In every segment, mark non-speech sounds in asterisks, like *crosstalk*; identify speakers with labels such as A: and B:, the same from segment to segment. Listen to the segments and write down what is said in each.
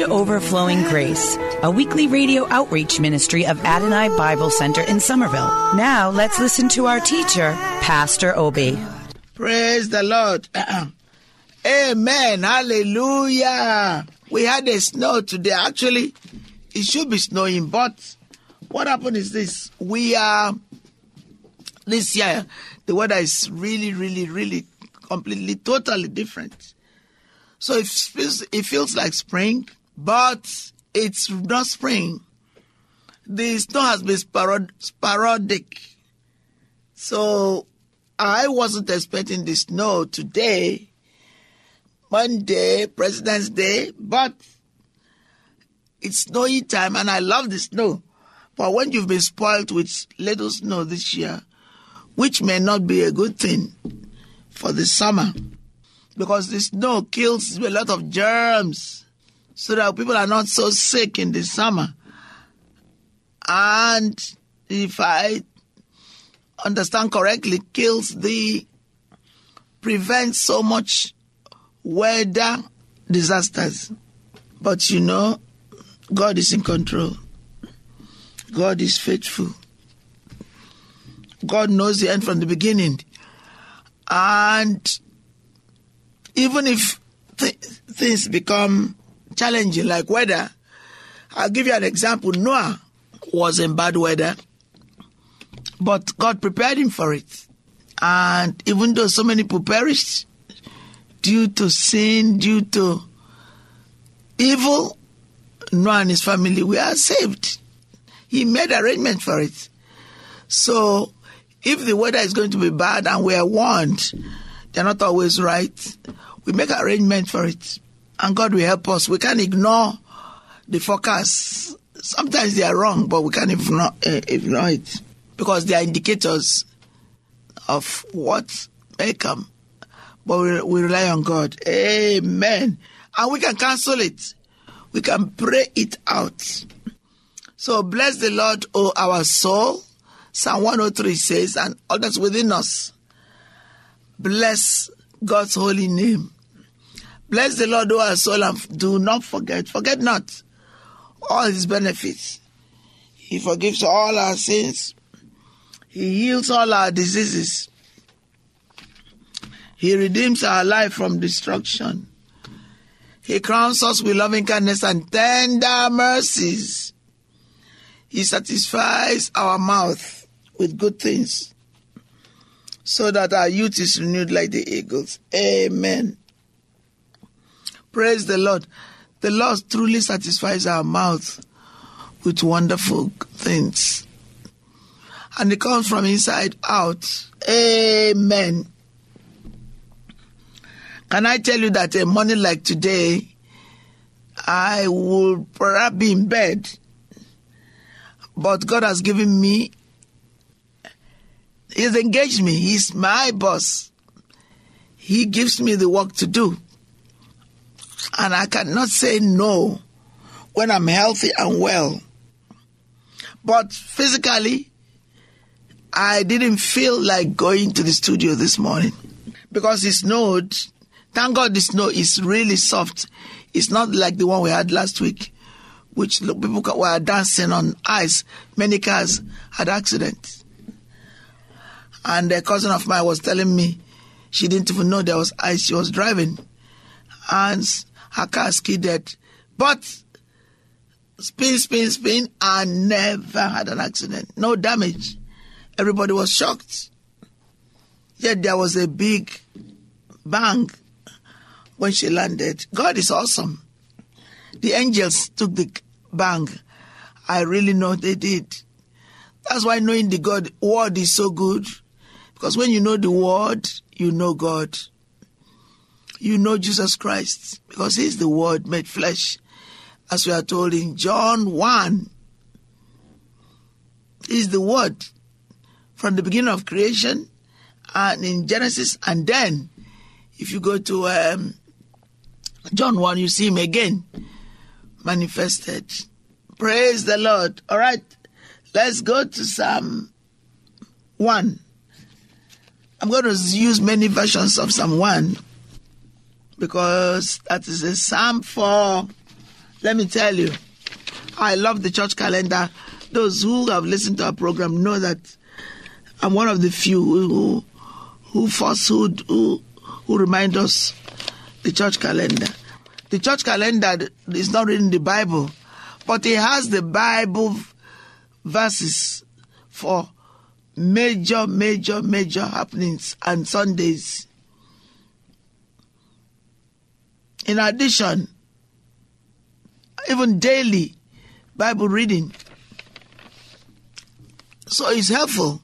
A: to Overflowing Grace, a weekly radio outreach ministry of Adonai Bible Center in Somerville. Now let's listen to our teacher, Pastor Obi.
B: Praise the Lord. *clears throat* Amen. Hallelujah. We had a snow today. Actually, it should be snowing, but what happened is this. We are, this year, the weather is really, really, really completely, totally different. So it feels, it feels like spring, but it's not spring. The snow has been sporad- sporadic. So I wasn't expecting the snow today, Monday, President's Day, but it's snowy time and I love the snow. But when you've been spoiled with little snow this year, which may not be a good thing for the summer, because the snow kills a lot of germs so that people are not so sick in the summer. And if I understand correctly, kills the prevents so much weather disasters. But you know, God is in control. God is faithful. God knows the end from the beginning. And even if th- things become challenging, like weather, I'll give you an example. Noah was in bad weather, but God prepared him for it. And even though so many people perished due to sin, due to evil, Noah and his family were saved. He made arrangement for it. So, if the weather is going to be bad and we are warned, they're not always right, we make arrangement for it. And God will help us. We can't ignore the forecast. Sometimes they are wrong, but we can't ignore, uh, ignore it because they are indicators of what may come. But we, we rely on God. Amen. And we can cancel it. We can pray it out. So bless the Lord, O our soul. Psalm 103 says, and all that's within us. Bless God's holy name. Bless the Lord, O our soul, and do not forget, forget not all his benefits. He forgives all our sins. He heals all our diseases. He redeems our life from destruction. He crowns us with loving kindness and tender mercies. He satisfies our mouth with good things so that our youth is renewed like the eagles. Amen. Praise the Lord. The Lord truly satisfies our mouth with wonderful things. And it comes from inside out. Amen. Can I tell you that a morning like today, I would perhaps be in bed, but God has given me, He's engaged me. He's my boss. He gives me the work to do. And I cannot say no when I'm healthy and well. But physically, I didn't feel like going to the studio this morning because it snowed. Thank God the snow is really soft. It's not like the one we had last week, which people were dancing on ice. Many cars had accidents. And a cousin of mine was telling me she didn't even know there was ice. She was driving and her car skidded. But spin, spin, spin, I never had an accident. No damage. Everybody was shocked. Yet there was a big bang when she landed. God is awesome. the angels took the bang. I really know they did. That's why knowing the God word is so good. Because when you know the word, you know God. You know Jesus Christ. Because he's the word made flesh. As we are told in John 1. He's the word from the beginning of creation and in Genesis. And then if you go to um, John 1, you see him again manifested. Praise the Lord. All right, let's go to Psalm 1. I'm going to use many versions of Psalm 1 because that is a psalm for, let me tell you, I love the church calendar. Those who have listened to our program know that I'm one of the few who who falsehood who who remind us the church calendar. The church calendar is not reading the Bible, but it has the Bible verses for major, major, major happenings and Sundays. In addition, even daily Bible reading. So it's helpful.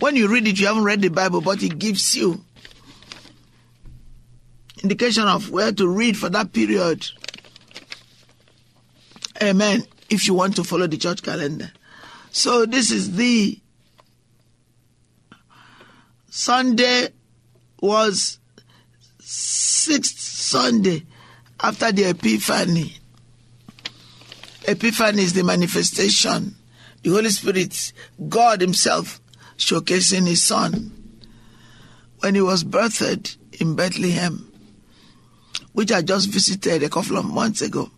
B: When you read it, you haven't read the Bible, but it gives you indication of where to read for that period. Amen. If you want to follow the church calendar. So this is the Sunday was sixth Sunday after the Epiphany. Epiphany is the manifestation, the Holy Spirit, God Himself showcasing His Son when He was birthed in Bethlehem which I just visited a couple of months ago.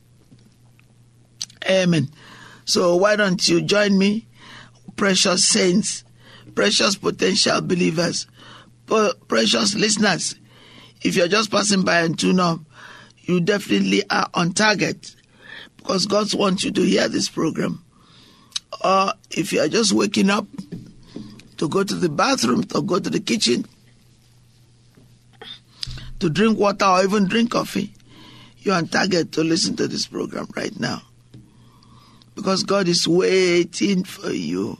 B: Amen. So why don't you join me, precious saints, precious potential believers, precious listeners. If you're just passing by and tune up, you definitely are on target because God wants you to hear this program. Or if you are just waking up to go to the bathroom, to go to the kitchen, to drink water or even drink coffee, you're on target to listen to this program right now. Because God is waiting for you.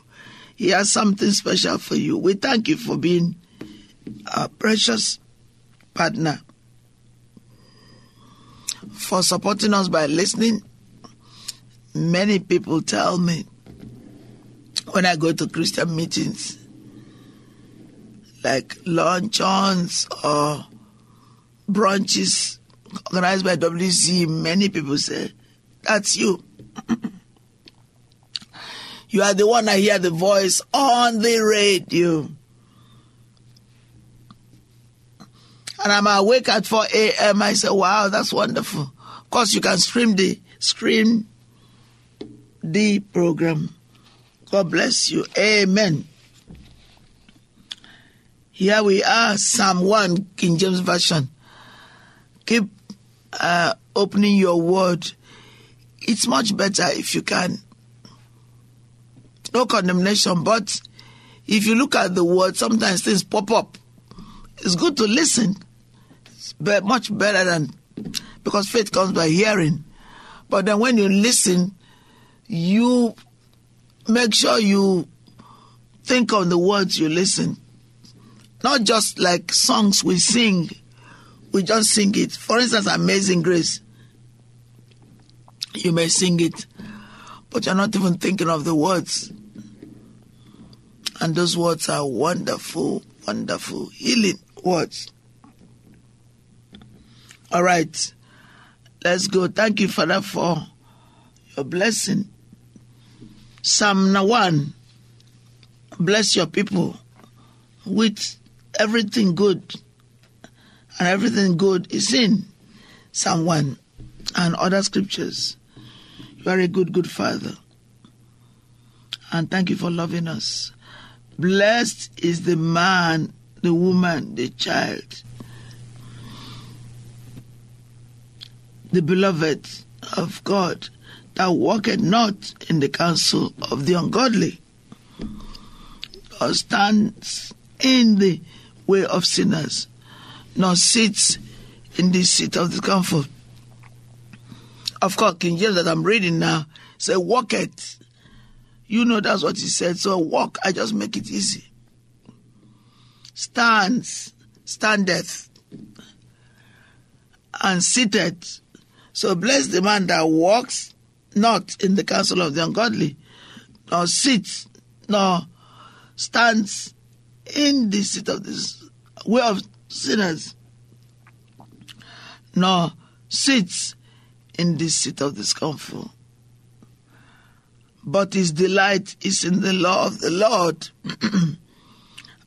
B: He has something special for you. We thank you for being a precious partner, for supporting us by listening. Many people tell me when I go to Christian meetings, like luncheons or brunches organized by WC, many people say, That's you. you are the one I hear the voice on the radio. And I'm awake at 4 a.m. I say, Wow, that's wonderful. Of course, you can stream the stream the program. God bless you. Amen. Here we are, Psalm 1, King James Version keep uh, opening your word. It's much better if you can. No condemnation, but if you look at the word, sometimes things pop up. It's good to listen. It's much better than because faith comes by hearing. But then when you listen, you make sure you think on the words you listen. Not just like songs we sing we just sing it. For instance, Amazing Grace. You may sing it, but you're not even thinking of the words. And those words are wonderful, wonderful, healing words. All right, let's go. Thank you, Father, for your blessing. Psalm 1 Bless your people with everything good and everything good is in Psalm 1 and other scriptures. You are a good, good Father. And thank you for loving us. Blessed is the man, the woman, the child, the beloved of God that walketh not in the counsel of the ungodly, or stands in the way of sinners, nor sits in the seat of discomfort. Of course, King James that I'm reading now say walk it. You know that's what he said. So walk. I just make it easy. Stands, standeth, and seated. So bless the man that walks not in the counsel of the ungodly, nor sits, nor stands in the seat of this way of sinners, nor sits in the seat of the scornful. But his delight is in the law of the Lord, *clears throat*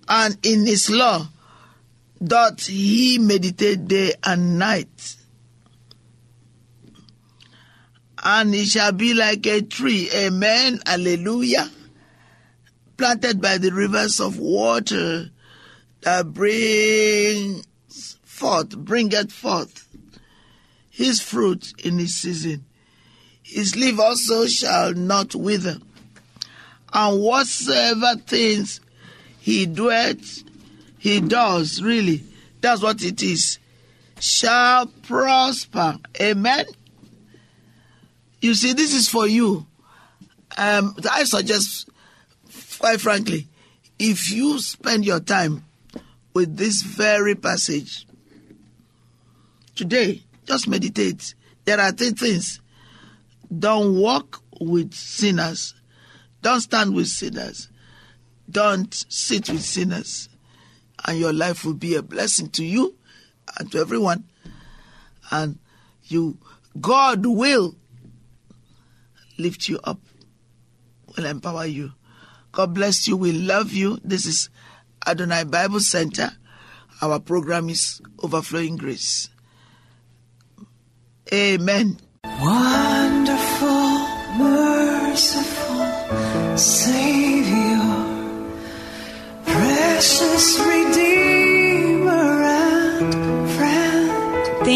B: and in his law doth he meditate day and night. And he shall be like a tree, amen, hallelujah, planted by the rivers of water that brings forth, bringeth forth his fruit in his season. His leaf also shall not wither. And whatsoever things he doeth, he does, really, that's what it is, shall prosper. Amen. You see, this is for you. Um, I suggest, quite frankly, if you spend your time with this very passage today, just meditate. There are three things. Don't walk with sinners. Don't stand with sinners. Don't sit with sinners. And your life will be a blessing to you and to everyone. And you, God will lift you up, will empower you. God bless you. We love you. This is Adonai Bible Center. Our program is Overflowing Grace. Amen.
C: Wonderful, merciful Savior, precious Redeemer